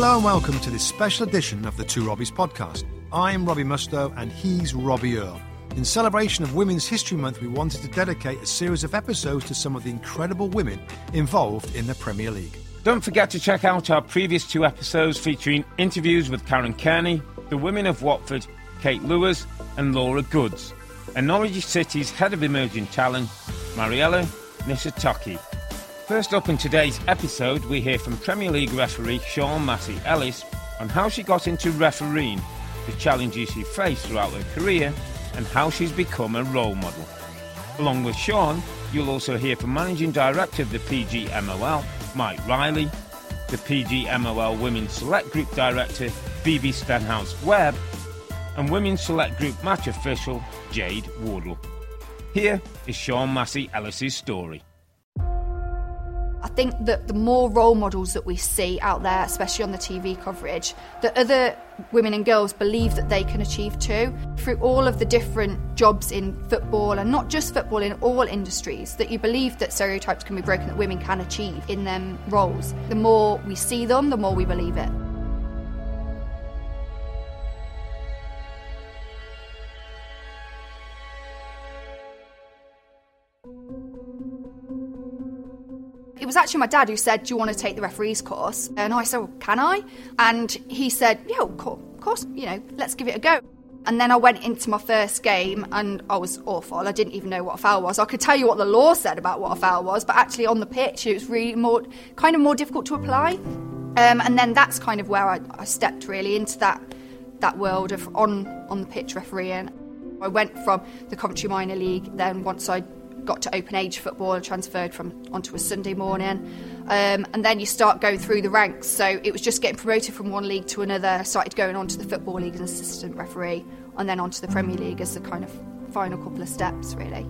Hello and welcome to this special edition of the Two Robbies podcast. I'm Robbie Mustoe and he's Robbie Earle. In celebration of Women's History Month, we wanted to dedicate a series of episodes to some of the incredible women involved in the Premier League. Don't forget to check out our previous two episodes featuring interviews with Karen Carney, the women of Watford, Kate Lewis, and Laura Goods, and Norwich City's head of emerging talent, Mariella Nisitaki. First up in today's episode, we hear from Premier League referee Sian Massey Ellis on how she got into refereeing, the challenges she faced throughout her career, and how she's become a role model. Along with Sian, you'll also hear from Managing Director of the PGMOL, Mike Riley, the PGMOL Women's Select Group Director, Phoebe Stenhouse Webb, and Women's Select Group Match Official, Jade Wardle. Here is Sian Massey Ellis's story. I think that the more role models that we see out there, especially on the TV coverage, that other women and girls believe that they can achieve too. Through all of the different jobs in football, and not just football, in all industries, that you believe that stereotypes can be broken, that women can achieve in them roles. The more we see them, the more we believe it. Actually my dad who said, Do you want to take the referee's course? And I said, well, Can I? And he said, Yeah, of course, you know, let's give it a go. And then I went into my first game and I was awful. I didn't even know what a foul was. I could tell you what the law said about what a foul was, but actually on the pitch it was really more, kind of more difficult to apply. Um, and then that's kind of where I, I stepped really into that that world of on on the pitch refereeing. I went from the Coventry Minor League. Then once I got to open age football transferred from onto a Sunday morning. Um, and then you start going through the ranks. So it was just getting promoted from one league to another. I started going on to the Football League as an assistant referee and then onto the Premier League as the kind of final couple of steps, really.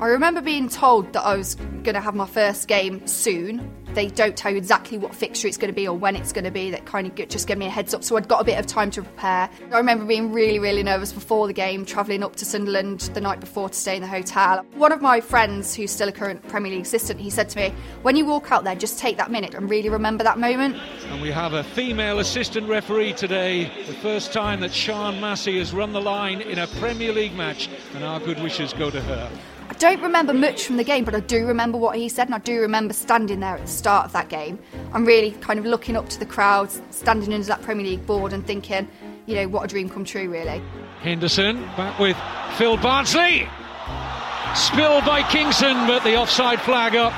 I remember being told that I was going to have my first game soon. They don't tell you exactly what fixture it's going to be or when it's going to be. That kind of just gave me a heads up, so I'd got a bit of time to prepare. I remember being really, really nervous before the game, travelling up to Sunderland the night before to stay in the hotel. One of my friends, who's still a current Premier League assistant, he said to me, "When you walk out there, just take that minute and really remember that moment." And we have a female assistant referee today, the first time that Sian Massey has run the line in a Premier League match, and our good wishes go to her. I don't remember much from the game, but I do remember what he said, and I do remember standing there at the start of that game. I'm really kind of looking up to the crowds, standing under that Premier League board, and thinking, you know, what a dream come true, really. Henderson back with Phil Bardsley. Spilled by Kingson, but the offside flag up.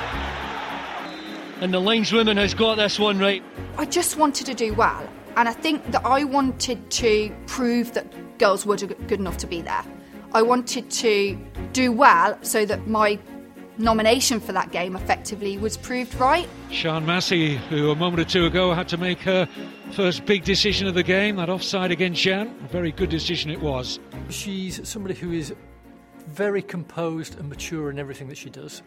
And the lineswoman has got this one right. I just wanted to do well, and I think that I wanted to prove that girls were good enough to be there. I wanted to do well so that my nomination for that game effectively was proved right. Sian Massey, who a moment or two ago had to make her first big decision of the game, that offside against Gyan, a very good decision it was. She's somebody who is very composed and mature in everything that she does.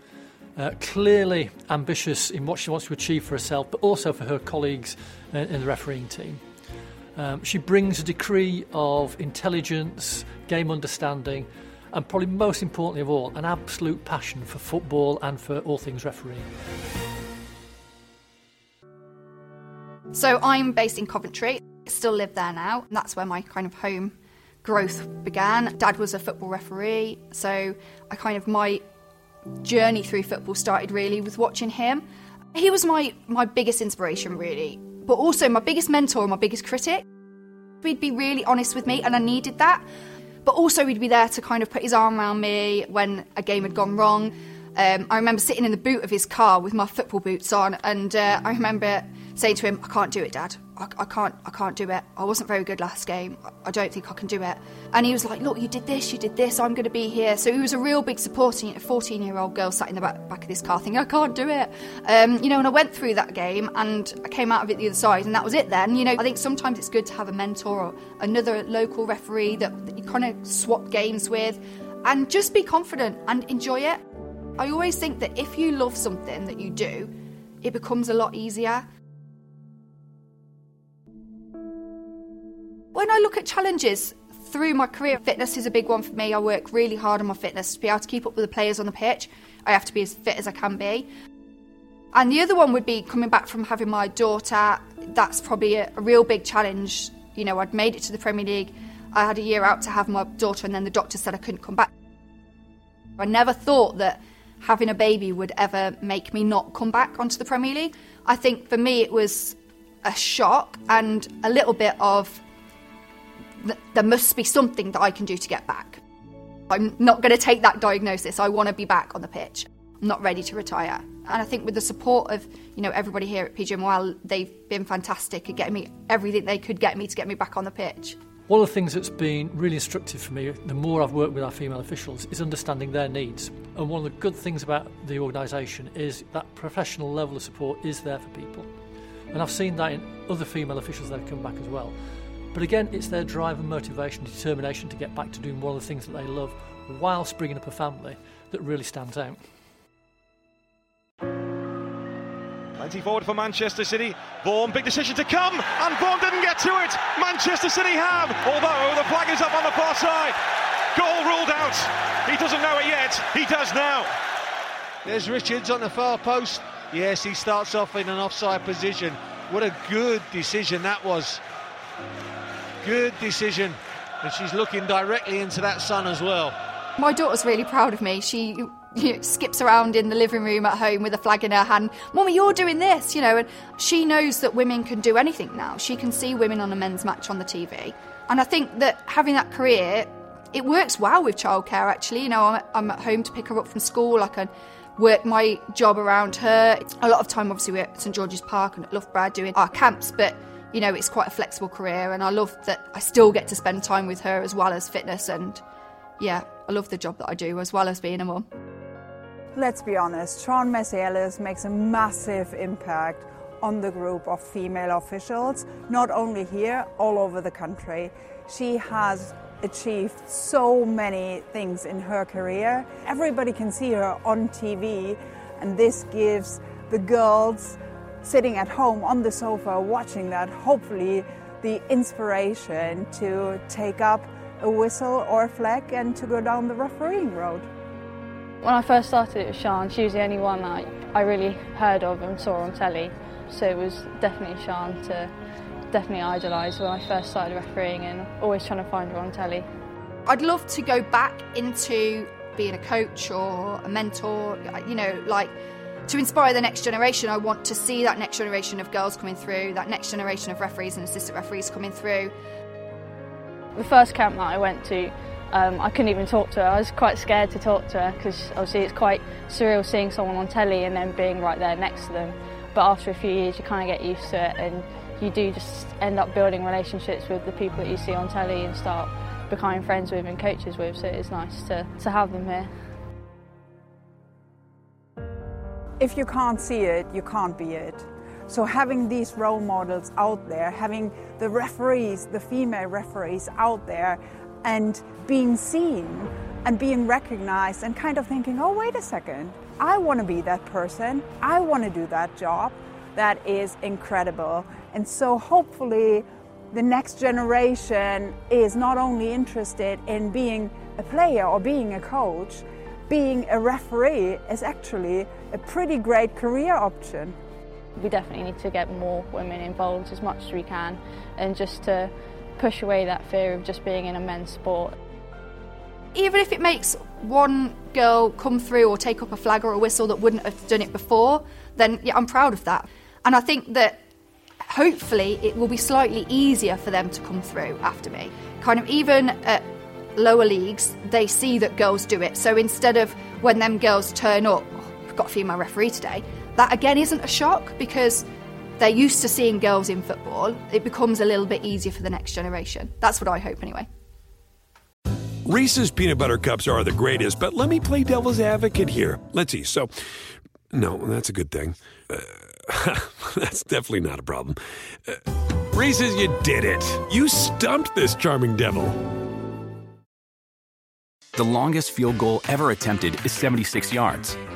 Uh, clearly ambitious in what she wants to achieve for herself, but also for her colleagues uh, in the refereeing team. Um, she brings a degree of intelligence, game understanding, and probably most importantly of all, an absolute passion for football and for all things refereeing. So I'm based in Coventry, still live there now, that's where my kind of home growth began. Dad was a football referee, so I kind of my journey through football started really with watching him. He was my my biggest inspiration really, but also my biggest mentor and my biggest critic. He'd be really honest with me and I needed that. But also he'd be there to kind of put his arm around me when a game had gone wrong. Um, I remember sitting in the boot of his car with my football boots on, and uh, I remember saying to him, I can't do it, Dad. I, I, can't, I can't do it. I wasn't very good last game. I don't think I can do it. And he was like, Look, you did this, you did this. I'm going to be here. So he was a real big supporting. A 14 year old girl sat in the back, back of this car, thinking, I can't do it. Um, you know, and I went through that game, and I came out of it the other side, and that was it. Then, you know, I think sometimes it's good to have a mentor or another local referee that, that you kind of swap games with, and just be confident and enjoy it. I always think that if you love something that you do, it becomes a lot easier. When I look at challenges through my career, fitness is a big one for me. I work really hard on my fitness to be able to keep up with the players on the pitch. I have to be as fit as I can be. And the other one would be coming back from having my daughter. That's probably a, a real big challenge. You know, I'd made it to the Premier League. I had a year out to have my daughter, and then the doctor said I couldn't come back. I never thought that having a baby would ever make me not come back onto the Premier League. I think for me it was a shock and a little bit of there must be something that I can do to get back. I'm not going to take that diagnosis. I want to be back on the pitch. I'm not ready to retire. And I think with the support of you know everybody here at PGMOL, they've been fantastic at getting me everything they could get me to get me back on the pitch. One of the things that's been really instructive for me, the more I've worked with our female officials, is understanding their needs. And one of the good things about the organisation is that professional level of support is there for people. And I've seen that in other female officials that have come back as well. But again, it's their drive and motivation, determination to get back to doing one of the things that they love whilst bringing up a family that really stands out. Plenty forward for Manchester City. Vaughan, big decision to come, and Vaughan didn't get to it. Manchester City have, although the flag is up on the far side. Goal ruled out. He doesn't know it yet. He does now. There's Richards on the far post. Yes, he starts off in an offside position. What a good decision that was. Good decision. And she's looking directly into that sun as well. My daughter's really proud of me. She you know, skips around in the living room at home with a flag in her hand. Mummy, you're doing this, you know, and she knows that women can do anything now. She can see women on a men's match on the TV. And I think that having that career, it works well with childcare actually. You know, I'm, I'm at home to pick her up from school. I can work my job around her. A lot of time, obviously, we're at St George's Park and at Loughborough doing our camps, but you know, it's quite a flexible career, and I love that I still get to spend time with her as well as fitness. And yeah, I love the job that I do as well as being a mum. Let's be honest, Sian Massey Ellis makes a massive impact on the group of female officials, not only here, all over the country. She has achieved so many things in her career. Everybody can see her on TV, and this gives the girls sitting at home on the sofa watching that, hopefully, the inspiration to take up a whistle or a flag and to go down the refereeing road. When I first started it with Sian, she was the only one that I really heard of and saw on telly. So it was definitely Sian to definitely idolise when I first started refereeing and always trying to find her on telly. I'd love to go back into being a coach or a mentor, you know, like to inspire the next generation, I want to see that next generation of girls coming through, that next generation of referees and assistant referees coming through. The first camp that I went to, um, I couldn't even talk to her. I was quite scared to talk to her because obviously it's quite surreal seeing someone on telly and then being right there next to them. But after a few years, you kind of get used to it and you do just end up building relationships with the people that you see on telly and start becoming friends with and coaches with. So it's nice to, to have them here. If you can't see it, you can't be it. So having these role models out there, having the referees, the female referees out there, and being seen and being recognized and kind of thinking, oh, wait a second, I want to be that person, I want to do that job, that is incredible. And so hopefully the next generation is not only interested in being a player or being a coach, being a referee is actually a pretty great career option. We definitely need to get more women involved as much as we can and just to push away that fear of just being in a men's sport. Even if it makes one girl come through or take up a flag or a whistle that wouldn't have done it before, then yeah, I'm proud of that. And I think that hopefully it will be slightly easier for them to come through after me. Kind of even at lower leagues, they see that girls do it. So instead of when them girls turn up, we've got a female referee today, that again isn't a shock because they're used to seeing girls in football, it becomes a little bit easier for the next generation. That's what I hope anyway. Reese's peanut butter cups are the greatest, but let me play devil's advocate here. Let's see. So, no, that's a good thing. Uh, that's definitely not a problem. Uh, Reese's, you did it. You stumped this charming devil. The longest field goal ever attempted is 76 yards.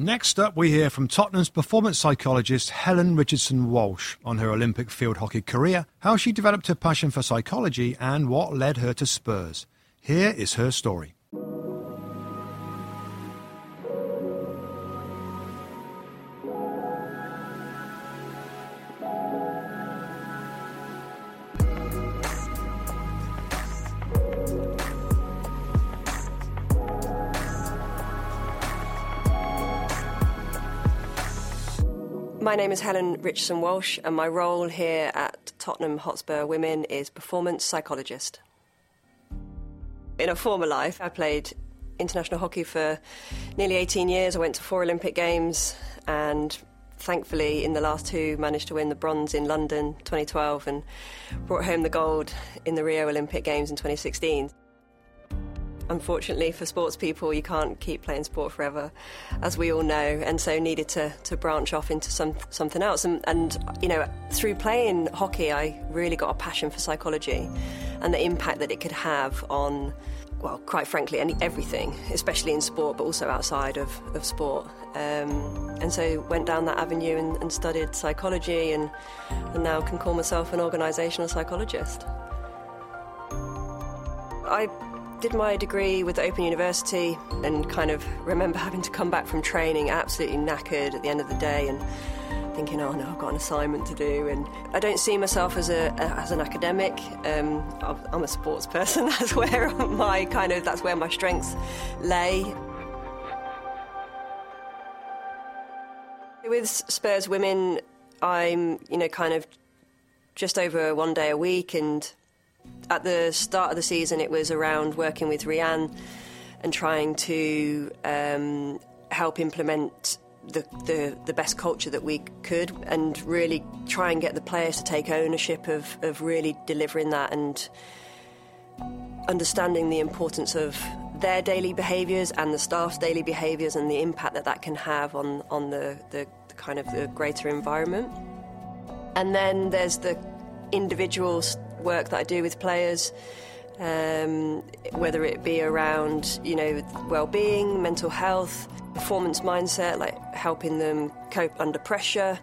Next up, we hear from Tottenham's performance psychologist Helen Richardson Walsh on her Olympic field hockey career, how she developed her passion for psychology, and what led her to Spurs. Here is her story. My name is Helen Richardson Walsh, and my role here at Tottenham Hotspur Women is performance psychologist. In a former life, I played international hockey for nearly 18 years. I went to four Olympic Games, and thankfully, in the last two, managed to win the bronze in London 2012 and brought home the gold in the Rio Olympic Games in 2016. Unfortunately, for sports people, you can't keep playing sport forever, as we all know, and so needed to, to branch off into some, something else. And, and, you know, through playing hockey, I really got a passion for psychology and the impact that it could have on, well, quite frankly, any, everything, especially in sport, but also outside of, of sport. Um, and so went down that avenue and, and studied psychology, and, and now can call myself an organisational psychologist. I did my degree with Open University and kind of remember having to come back from training absolutely knackered at the end of the day and thinking, oh no, I've got an assignment to do. And I don't see myself as a as an academic. Um, I'm a sports person. That's where my kind of that's where my strengths lay. With Spurs Women, I'm you know kind of just over one day a week and at the start of the season, it was around working with Rehanne and trying to um, help implement the, the, the, best culture that we could and really try and get the players to take ownership of, of really delivering that and understanding the importance of their daily behaviours and the staff's daily behaviours and the impact that that can have on, on the, the, the kind of the greater environment. And then there's the individuals work that I do with players, um, whether it be around you know well-being, mental health, performance mindset, like helping them cope under pressure,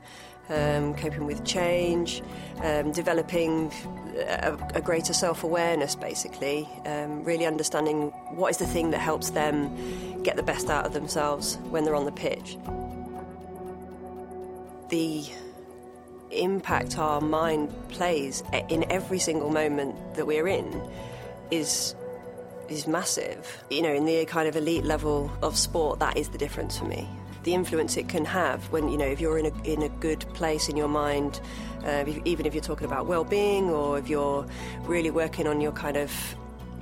um, coping with change, um, developing a, a, greater self-awareness, basically, um, really understanding what is the thing that helps them get the best out of themselves when they're on the pitch. The impact our mind plays in every single moment that we're in is is massive. You know, in the kind of elite level of sport, that is the difference for me. The influence it can have when you know if you're in a in a good place in your mind, uh, even if you're talking about well-being or if you're really working on your kind of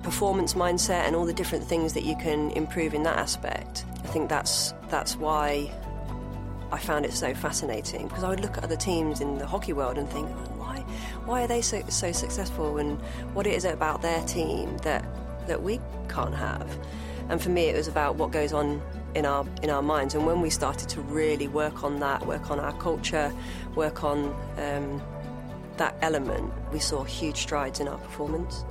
performance mindset and all the different things that you can improve in that aspect. I think that's that's why I found it so fascinating because I would look at other teams in the hockey world and think, why, why are they so, so successful and what is it about their team that, that we can't have? And for me, it was about what goes on in our in our minds. And when we started to really work on that, work on our culture, work on um, that element, we saw huge strides in our performance.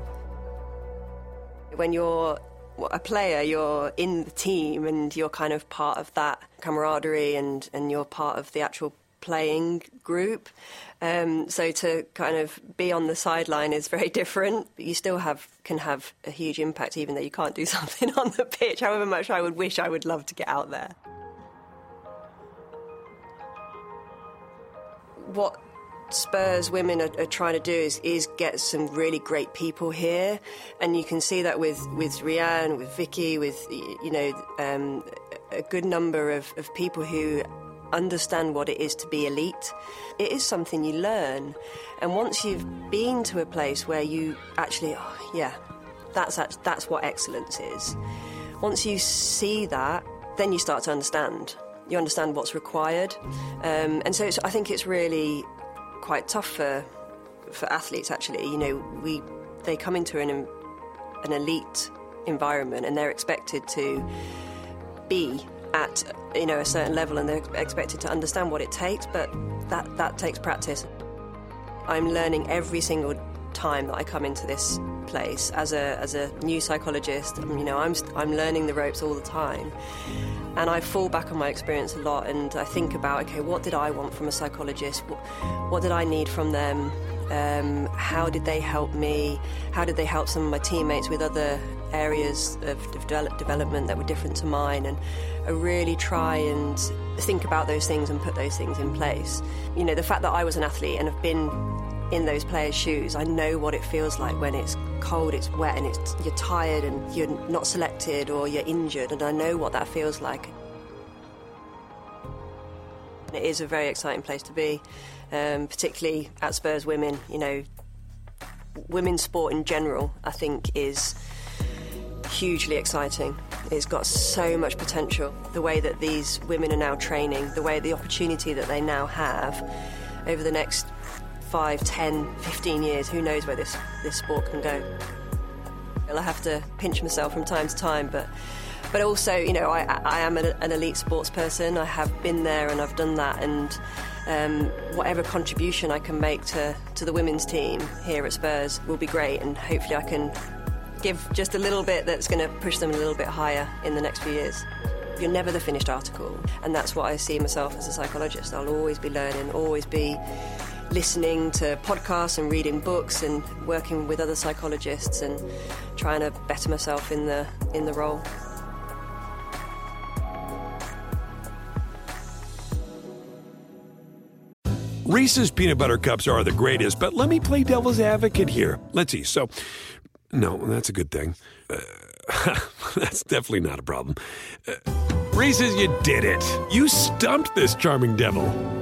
When you're a player, you're in the team and you're kind of part of that camaraderie and, and you're part of the actual playing group. Um, so to kind of be on the sideline is very different. You still have can have a huge impact, even though you can't do something on the pitch. However much I would wish I would love to get out there. What Spurs women are, are, trying to do is, is get some really great people here, and you can see that with with Rehanne, with Vicky, with you know um, a good number of, of people who understand what it is to be elite. It is something you learn, and once you've been to a place where you actually, oh, yeah, that's that's what excellence is. Once you see that, then you start to understand. You understand what's required, um, and so I think it's really quite tough for for athletes. Actually, you know, we they come into an an elite environment and they're expected to be at you know a certain level and they're expected to understand what it takes but that that takes practice i'm learning every single time that i come into this place as a as a new psychologist you know i'm i'm learning the ropes all the time. And I fall back on my experience a lot and I think about okay what did I want from a psychologist? What, what did I need from them? Um, how did they help me? How did they help some of my teammates with other areas of develop, development that were different to mine? And I really try and think about those things and put those things in place. You know the fact that I was an athlete and have been in those players' shoes. I know what it feels like when it's cold, it's wet, and it's, you're tired and you're not selected or you're injured, and I know what that feels like. It is a very exciting place to be, um, particularly at Spurs Women. You know, women's sport in general, I think, is hugely exciting. It's got so much potential. The way that these women are now training, the way the opportunity that they now have over the next 5, 10, 15 years, who knows where this, this sport can go. I have to pinch myself from time to time, but but also, you know, I, I am an, an elite sports person. I have been there and I've done that, and um, whatever contribution I can make to, to the women's team here at Spurs will be great, and hopefully I can give just a little bit that's going to push them a little bit higher in the next few years. You're never the finished article, and that's what I see myself as a psychologist. I'll always be learning, always be listening to podcasts and reading books and working with other psychologists and trying to better myself in the in the role. Reese's peanut butter cups are the greatest, but let me play devil's advocate here. Let's see. So, no, that's a good thing. Uh, that's definitely not a problem. Uh, Reese's, you did it. You stumped this charming devil.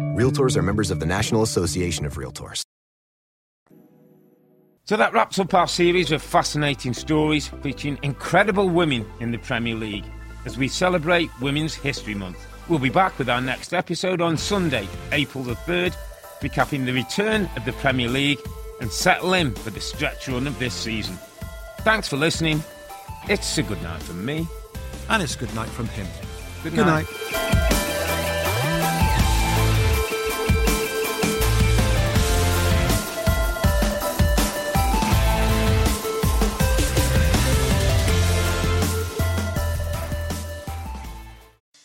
Realtors are members of the National Association of Realtors. So that wraps up our series of fascinating stories featuring incredible women in the Premier League as we celebrate Women's History Month. We'll be back with our next episode on Sunday, April the 3rd, recapping the return of the Premier League and settle in for the stretch run of this season. Thanks for listening. It's a good night from me. And it's a good night from him. Good, good night. night.